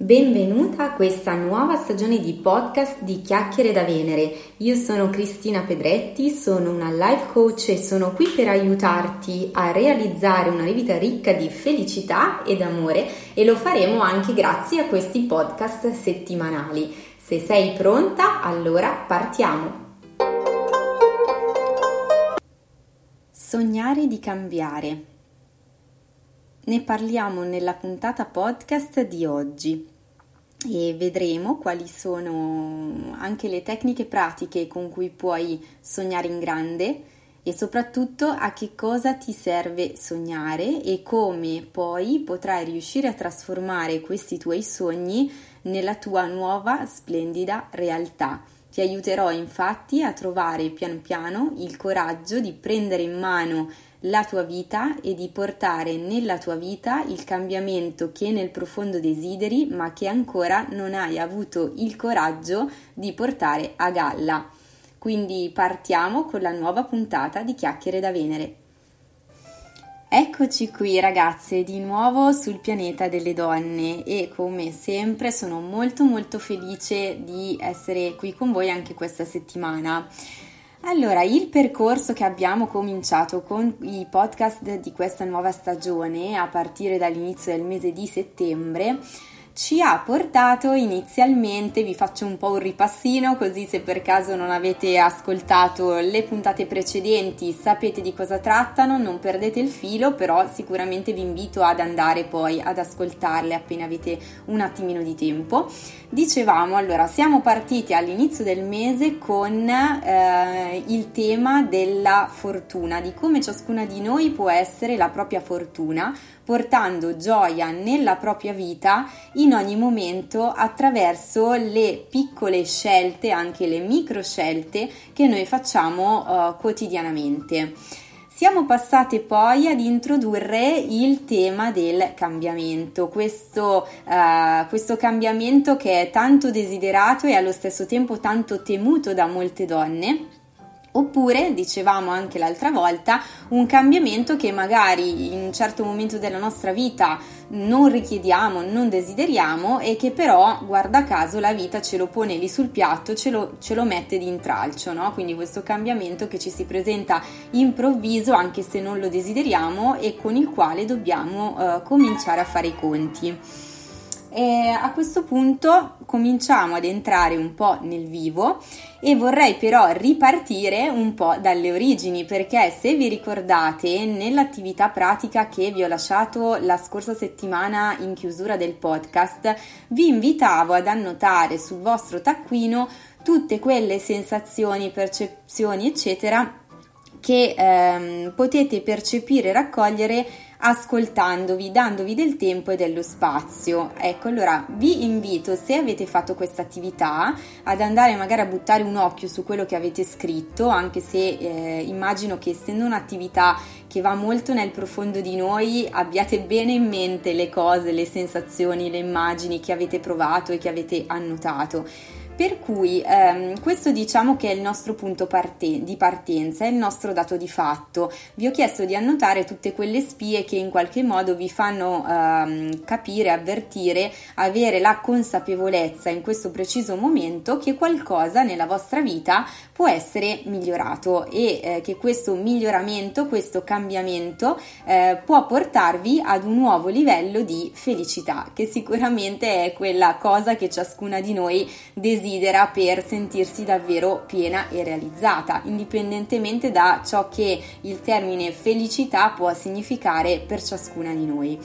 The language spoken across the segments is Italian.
Benvenuta a questa nuova stagione di podcast di Chiacchiere da Venere. Io sono Cristina Pedretti, sono una life coach e sono qui per aiutarti a realizzare una vita ricca di felicità ed amore e lo faremo anche grazie a questi podcast settimanali. Se sei pronta, allora partiamo. Sognare di cambiare. Ne parliamo nella puntata podcast di oggi e vedremo quali sono anche le tecniche pratiche con cui puoi sognare in grande e soprattutto a che cosa ti serve sognare e come poi potrai riuscire a trasformare questi tuoi sogni nella tua nuova splendida realtà. Ti aiuterò infatti a trovare pian piano il coraggio di prendere in mano la tua vita e di portare nella tua vita il cambiamento che nel profondo desideri ma che ancora non hai avuto il coraggio di portare a galla. Quindi partiamo con la nuova puntata di Chiacchiere da Venere. Eccoci qui ragazze di nuovo sul pianeta delle donne e come sempre sono molto molto felice di essere qui con voi anche questa settimana. Allora, il percorso che abbiamo cominciato con i podcast di questa nuova stagione a partire dall'inizio del mese di settembre ci ha portato inizialmente, vi faccio un po' un ripassino così se per caso non avete ascoltato le puntate precedenti sapete di cosa trattano, non perdete il filo, però sicuramente vi invito ad andare poi ad ascoltarle appena avete un attimino di tempo. Dicevamo allora, siamo partiti all'inizio del mese con eh, il tema della fortuna, di come ciascuna di noi può essere la propria fortuna portando gioia nella propria vita in ogni momento attraverso le piccole scelte, anche le micro scelte che noi facciamo uh, quotidianamente. Siamo passate poi ad introdurre il tema del cambiamento, questo, uh, questo, cambiamento che è tanto desiderato e allo stesso tempo tanto temuto da molte donne Oppure, dicevamo anche l'altra volta, un cambiamento che magari in un certo momento della nostra vita non richiediamo, non desideriamo e che però, guarda caso, la vita ce lo pone lì sul piatto, ce lo, ce lo mette di intralcio, no? Quindi questo cambiamento che ci si presenta improvviso anche se non lo desideriamo e con il quale dobbiamo uh, cominciare a fare i conti. E a questo punto cominciamo ad entrare un po' nel vivo e vorrei però ripartire un po' dalle origini perché se vi ricordate nell'attività pratica che vi ho lasciato la scorsa settimana in chiusura del podcast vi invitavo ad annotare sul vostro taccuino tutte quelle sensazioni, percezioni eccetera che ehm, potete percepire e raccogliere ascoltandovi, dandovi del tempo e dello spazio. Ecco, allora vi invito, se avete fatto questa attività, ad andare magari a buttare un occhio su quello che avete scritto, anche se eh, immagino che essendo un'attività che va molto nel profondo di noi, abbiate bene in mente le cose, le sensazioni, le immagini che avete provato e che avete annotato per cui ehm, questo diciamo che è il nostro punto parte- di partenza, è il nostro dato di fatto. Vi ho chiesto di annotare tutte quelle spie che in qualche modo vi fanno ehm, capire, avvertire, avere la consapevolezza in questo preciso momento che qualcosa nella vostra vita può essere migliorato e eh, che questo miglioramento, questo cambiamento eh, può portarvi ad un nuovo livello di felicità, che sicuramente è quella cosa che ciascuna di noi desidera desidera per sentirsi davvero piena e realizzata, indipendentemente da ciò che il termine felicità può significare per ciascuna di noi.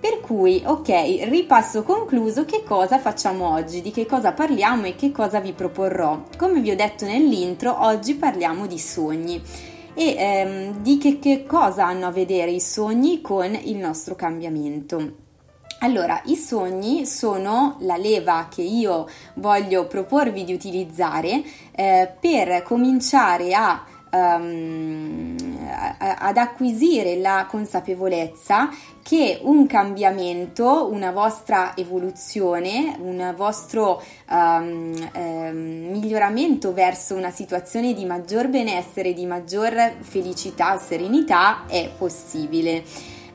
Per cui, ok, ripasso concluso, che cosa facciamo oggi, di che cosa parliamo e che cosa vi proporrò. Come vi ho detto nell'intro, oggi parliamo di sogni e ehm, di che, che cosa hanno a vedere i sogni con il nostro cambiamento. Allora, i sogni sono la leva che io voglio proporvi di utilizzare eh, per cominciare a Um, ad acquisire la consapevolezza che un cambiamento, una vostra evoluzione, un vostro um, um, miglioramento verso una situazione di maggior benessere, di maggior felicità, serenità è possibile.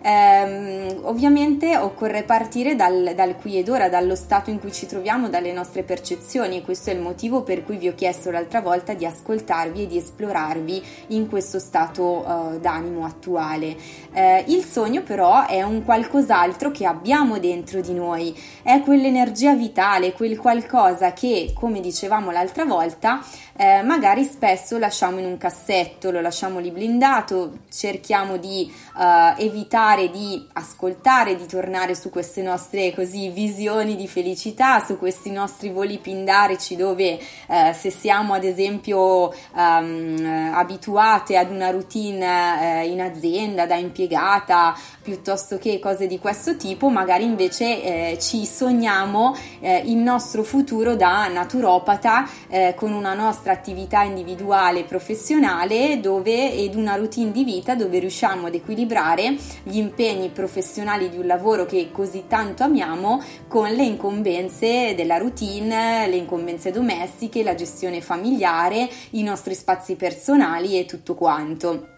Ehm, ovviamente occorre partire dal, dal, qui ed ora, dallo stato in cui ci troviamo, dalle nostre percezioni e questo è il motivo per cui vi ho chiesto l'altra volta di ascoltarvi e di esplorarvi in questo stato uh, d'animo attuale. Uh, il sogno però è un qualcos'altro che abbiamo dentro di noi, è quell'energia vitale, quel qualcosa che, come dicevamo l'altra volta, eh, magari spesso lasciamo in un cassetto, lo lasciamo lì blindato, cerchiamo di uh, evitare di ascoltare, di tornare su queste nostre così visioni di felicità, su questi nostri voli pindarici dove uh, se siamo ad esempio um, abituate ad una routine uh, in azienda da impiegata piuttosto che cose di questo tipo, magari invece eh, ci sogniamo eh, il nostro futuro da naturopata eh, con una nostra attività individuale e professionale dove, ed una routine di vita dove riusciamo ad equilibrare gli impegni professionali di un lavoro che così tanto amiamo con le incombenze della routine, le incombenze domestiche, la gestione familiare, i nostri spazi personali e tutto quanto.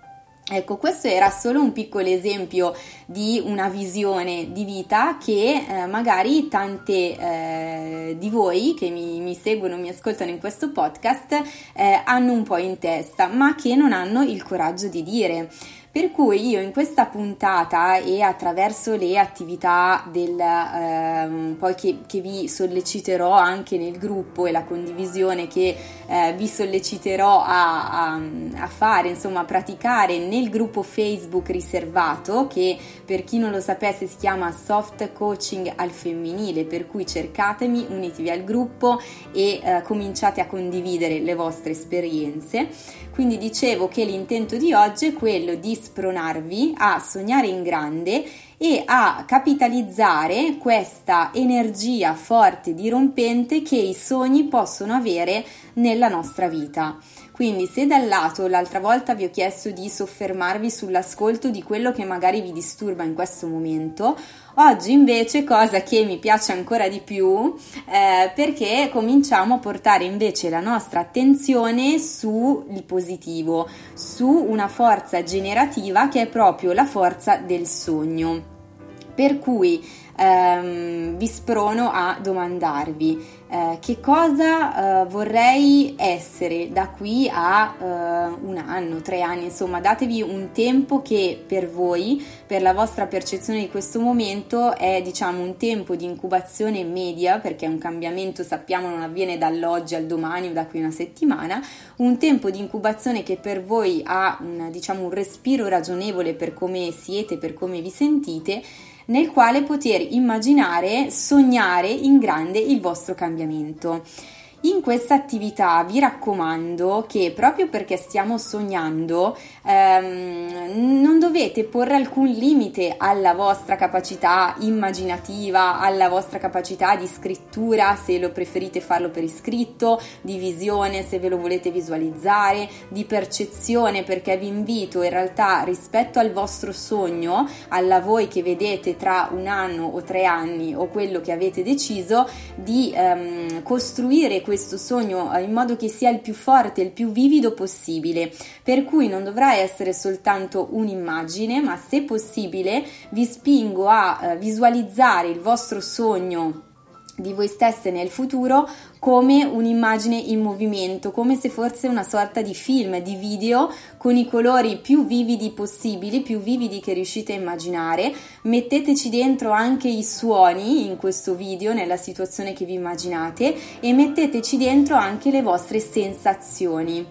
Ecco, questo era solo un piccolo esempio di una visione di vita che eh, magari tante eh, di voi che mi, mi, seguono, mi ascoltano in questo podcast eh, hanno un po' in testa, ma che non hanno il coraggio di dire. Per cui io in questa puntata e attraverso le attività del, eh, poi che, che, vi solleciterò anche nel gruppo e la condivisione che eh, vi solleciterò a, a, a, fare, insomma a praticare nel gruppo Facebook riservato che per chi non lo sapesse si chiama Soft Coaching al femminile, per cui cercatemi, unitevi al gruppo e eh, cominciate a condividere le vostre esperienze. Quindi dicevo che l'intento di oggi è quello di spronarvi a sognare in grande e a capitalizzare questa energia forte, dirompente che i sogni possono avere nella nostra vita. Quindi se dal lato l'altra volta vi ho chiesto di soffermarvi sull'ascolto di quello che magari vi disturba in questo momento, oggi invece cosa che mi piace ancora di più eh, perché cominciamo a portare invece la nostra attenzione sul positivo, su una forza generativa che è proprio la forza del sogno. Per cui ehm, vi sprono a domandarvi eh, che cosa eh, vorrei essere da qui a eh, un anno, tre anni, insomma datevi un tempo che per voi, per la vostra percezione di questo momento è diciamo un tempo di incubazione media perché un cambiamento sappiamo non avviene dall'oggi al domani o da qui una settimana, un tempo di incubazione che per voi ha un, diciamo un respiro ragionevole per come siete, per come vi sentite nel quale poter immaginare, sognare in grande il vostro cambiamento. In questa attività vi raccomando che proprio perché stiamo sognando ehm, non dovete porre alcun limite alla vostra capacità immaginativa, alla vostra capacità di scrittura se lo preferite farlo per iscritto, di visione se ve lo volete visualizzare, di percezione perché vi invito in realtà rispetto al vostro sogno, alla voi che vedete tra un anno o tre anni o quello che avete deciso, di ehm, costruire questo sogno eh, in modo che sia il più forte, il più vivido possibile, per cui non dovrà essere soltanto un'immagine, ma se possibile vi spingo a eh, visualizzare il vostro sogno di voi stesse nel futuro come un'immagine in movimento, come se fosse una sorta di film, di video con i colori più vividi possibili, più vividi che riuscite a immaginare. Metteteci dentro anche i suoni in questo video, nella situazione che vi immaginate e metteteci dentro anche le vostre sensazioni.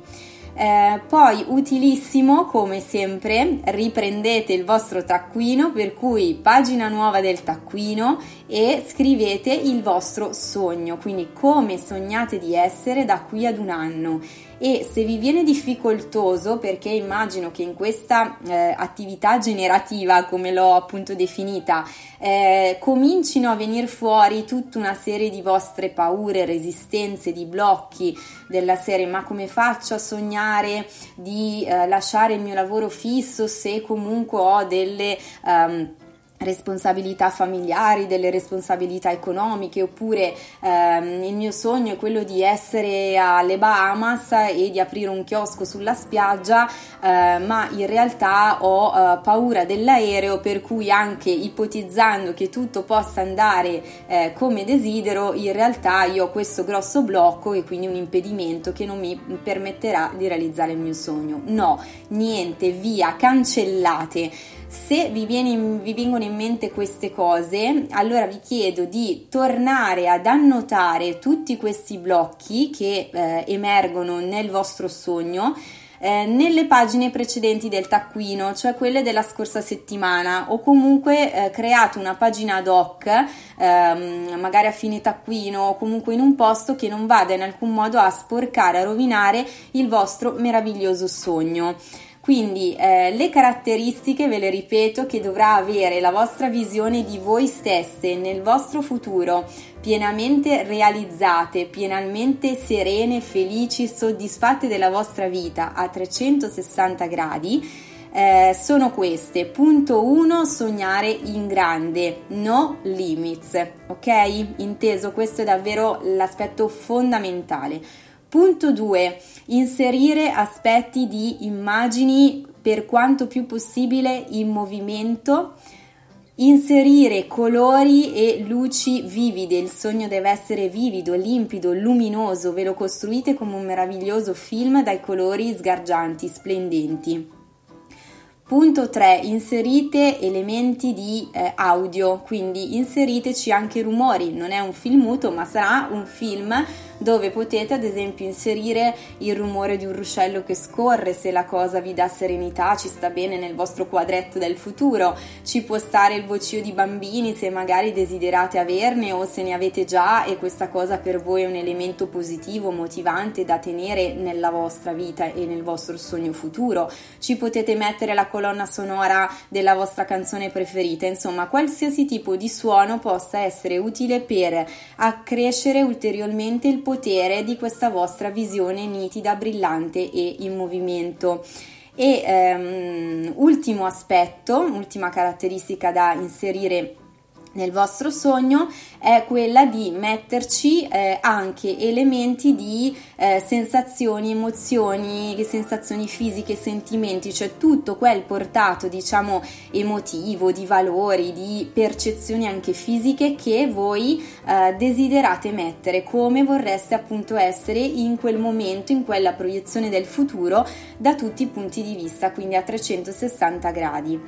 Eh, poi utilissimo come sempre riprendete il vostro taccuino per cui pagina nuova del taccuino e scrivete il vostro sogno quindi come sognate di essere da qui ad un anno e se vi viene difficoltoso perché immagino che in questa eh, attività generativa come l'ho appunto definita eh, comincino a venire fuori tutta una serie di vostre paure, resistenze, di blocchi della serie ma come faccio a sognare di eh, lasciare il mio lavoro fisso se comunque ho delle um, responsabilità familiari, delle responsabilità economiche oppure ehm, il mio sogno è quello di essere alle Bahamas e di aprire un chiosco sulla spiaggia eh, ma in realtà ho eh, paura dell'aereo per cui anche ipotizzando che tutto possa andare eh, come desidero in realtà io ho questo grosso blocco e quindi un impedimento che non mi permetterà di realizzare il mio sogno. No, niente, via, cancellate se vi, viene, vi, vengono in mente queste cose, allora vi chiedo di tornare ad annotare tutti questi blocchi che eh, emergono nel vostro sogno. Eh, nelle pagine precedenti del taccuino, cioè quelle della scorsa settimana, o comunque eh, create una pagina ad hoc, ehm, magari a fine taccuino, o comunque in un posto che non vada in alcun modo a sporcare, a rovinare il vostro meraviglioso sogno. Quindi eh, le caratteristiche, ve le ripeto, che dovrà avere la vostra visione di voi stesse nel vostro futuro, pienamente realizzate, pienamente serene, felici, soddisfatte della vostra vita a 360 gradi. Eh, sono queste. Punto 1, sognare in grande, no limits, ok? Inteso, questo è davvero l'aspetto fondamentale. Punto 2. Inserire aspetti di immagini per quanto più possibile in movimento. Inserire colori e luci vivide, il sogno deve essere vivido, limpido, luminoso, ve lo costruite come un meraviglioso film dai colori sgargianti, splendenti. Punto 3. Inserite elementi di eh, audio, quindi inseriteci anche rumori, non è un film muto ma sarà un film dove potete ad esempio inserire il rumore di un ruscello che scorre se la cosa vi dà serenità, ci sta bene nel vostro quadretto del futuro, ci può stare il vocio di bambini se magari desiderate averne o se ne avete già e questa cosa per voi è un elemento positivo, motivante da tenere nella vostra vita e nel vostro sogno futuro. Ci potete mettere la colonna sonora della vostra canzone preferita, insomma qualsiasi tipo di suono possa essere utile per accrescere ulteriormente il potere di questa vostra visione nitida, brillante e in movimento. E ehm, ultimo aspetto, ultima caratteristica da inserire nel vostro sogno è quella di metterci eh, anche elementi di eh, sensazioni, emozioni, sensazioni fisiche, sentimenti, cioè tutto quel portato, diciamo, emotivo, di valori, di percezioni anche fisiche che voi eh, desiderate mettere, come vorreste appunto essere in quel momento, in quella proiezione del futuro da tutti i punti di vista, quindi a 360 gradi.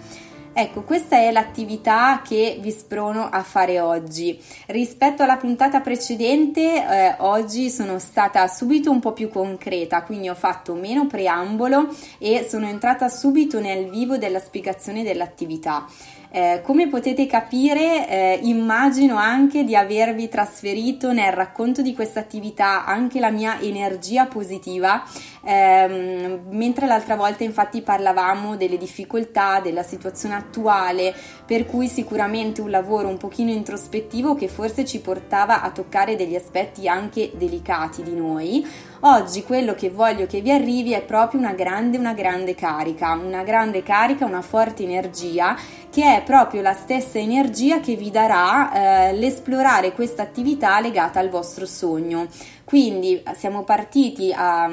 Ecco, questa è l'attività che vi sprono a fare oggi. Rispetto alla puntata precedente, eh, oggi sono stata subito un po' più concreta, quindi ho fatto meno preambolo e sono entrata subito nel vivo della spiegazione dell'attività. Eh, come potete capire, eh, immagino anche di avervi trasferito nel racconto di questa attività anche la mia energia positiva, ehm, mentre l'altra volta infatti parlavamo delle difficoltà, della situazione attuale, per cui sicuramente un lavoro un pochino introspettivo che forse ci portava a toccare degli aspetti anche delicati di noi. Oggi quello che voglio che vi arrivi è proprio una grande, una grande carica, una grande carica, una forte energia che è proprio la stessa energia che vi darà eh, l'esplorare questa attività legata al vostro sogno. Quindi siamo partiti a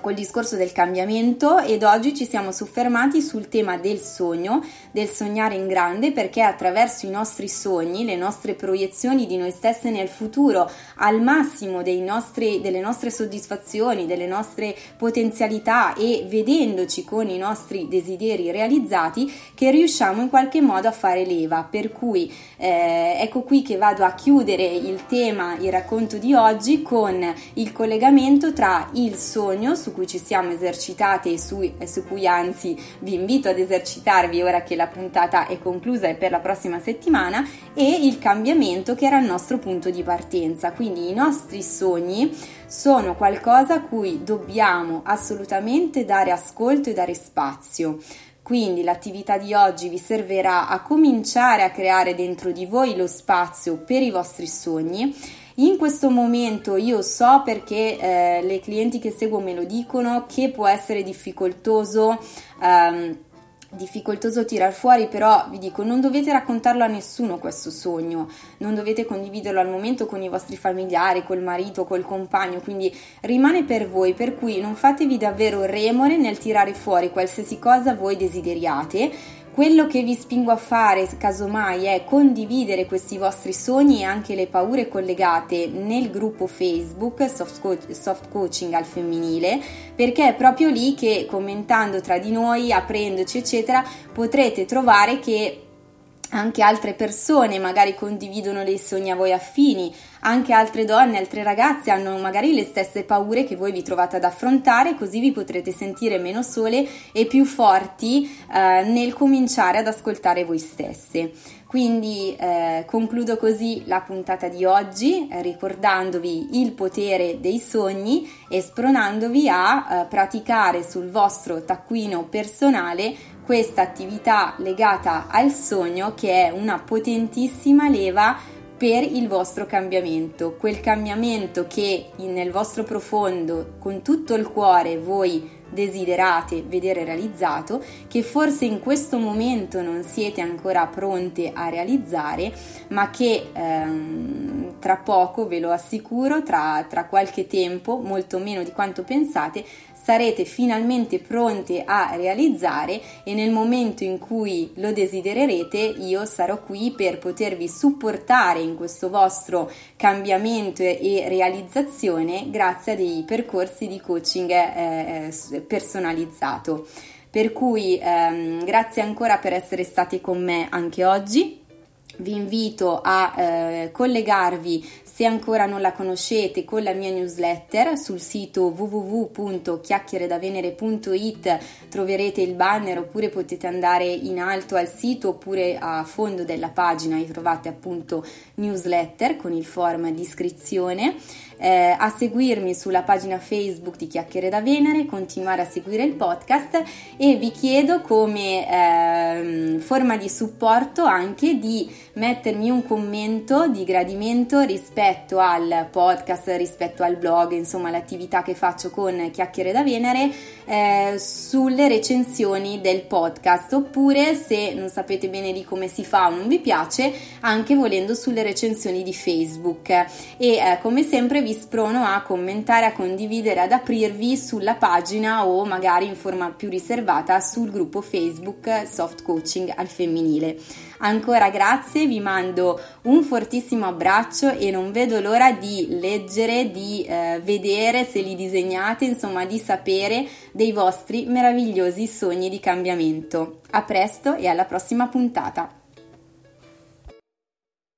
col discorso del cambiamento ed oggi ci siamo soffermati sul tema del sogno, del sognare in grande perché attraverso i nostri sogni, le nostre proiezioni di noi stesse nel futuro al massimo nostri, delle nostre soddisfazioni, delle nostre potenzialità e vedendoci con i nostri desideri realizzati che riusciamo in qualche modo a fare leva. Per cui eh, ecco qui che vado a chiudere il tema, il racconto di oggi con il collegamento tra il sogno su cui ci siamo esercitati e su, e su cui anzi vi invito ad esercitarvi ora che la puntata è conclusa e per la prossima settimana e il cambiamento che era il nostro punto di partenza. Quindi i nostri sogni sono qualcosa a cui dobbiamo assolutamente dare ascolto e dare spazio. Quindi l'attività di oggi vi servirà a cominciare a creare dentro di voi lo spazio per i vostri sogni in questo momento io so perché eh, le clienti che seguo me lo dicono che può essere difficoltoso. Um, difficoltoso tirar fuori, però vi dico, non dovete raccontarlo a nessuno questo sogno, non dovete condividerlo al momento con i vostri familiari, col marito, col compagno, quindi rimane per voi, per cui non fatevi davvero remore nel tirare fuori qualsiasi cosa voi desideriate quello che vi spingo a fare, casomai, è condividere questi vostri sogni e anche le paure collegate nel gruppo Facebook Soft, Co- Soft Coaching al femminile, perché è proprio lì che commentando tra di noi, aprendoci, eccetera, potrete trovare che anche altre persone magari condividono dei sogni a voi affini, anche altre donne, altre ragazze hanno magari le stesse paure che voi vi trovate ad affrontare, così vi potrete sentire meno sole e più forti eh, nel cominciare ad ascoltare voi stesse. Quindi eh, concludo così la puntata di oggi eh, ricordandovi il potere dei sogni e spronandovi a eh, praticare sul vostro taccuino personale questa attività legata al sogno che è una potentissima leva per il vostro cambiamento, quel cambiamento che nel vostro profondo, con tutto il cuore, voi desiderate vedere realizzato, che forse in questo momento non siete ancora pronte a realizzare, ma che ehm, tra poco, ve lo assicuro, tra, tra qualche tempo, molto meno di quanto pensate, sarete finalmente pronte a realizzare e nel momento in cui lo desidererete io sarò qui per potervi supportare in questo vostro cambiamento e realizzazione grazie a dei percorsi di coaching eh, eh personalizzato. Per cui ehm, grazie ancora per essere stati con me anche oggi. Vi invito a eh, collegarvi se ancora non la conoscete, con la mia newsletter sul sito www.chiacchieredavenere.it troverete il banner oppure potete andare in alto al sito oppure a fondo della pagina e trovate appunto newsletter con il form di iscrizione eh, a seguirmi sulla pagina Facebook di Chiacchiere da Venere, continuare a seguire il podcast e vi chiedo come eh, forma di supporto anche di mettermi un commento di gradimento rispetto al podcast, rispetto al blog, insomma l'attività che faccio con Chiacchiere da Venere eh, sulle recensioni del podcast. Oppure se non sapete bene di come si fa o non vi piace anche volendo sulle recensioni di Facebook. E eh, come sempre vi sprono a commentare, a condividere, ad aprirvi sulla pagina o magari in forma più riservata sul gruppo Facebook Soft Coaching al femminile. Ancora grazie, vi mando un fortissimo abbraccio e non vedo l'ora di leggere, di eh, vedere se li disegnate, insomma di sapere dei vostri meravigliosi sogni di cambiamento. A presto e alla prossima puntata!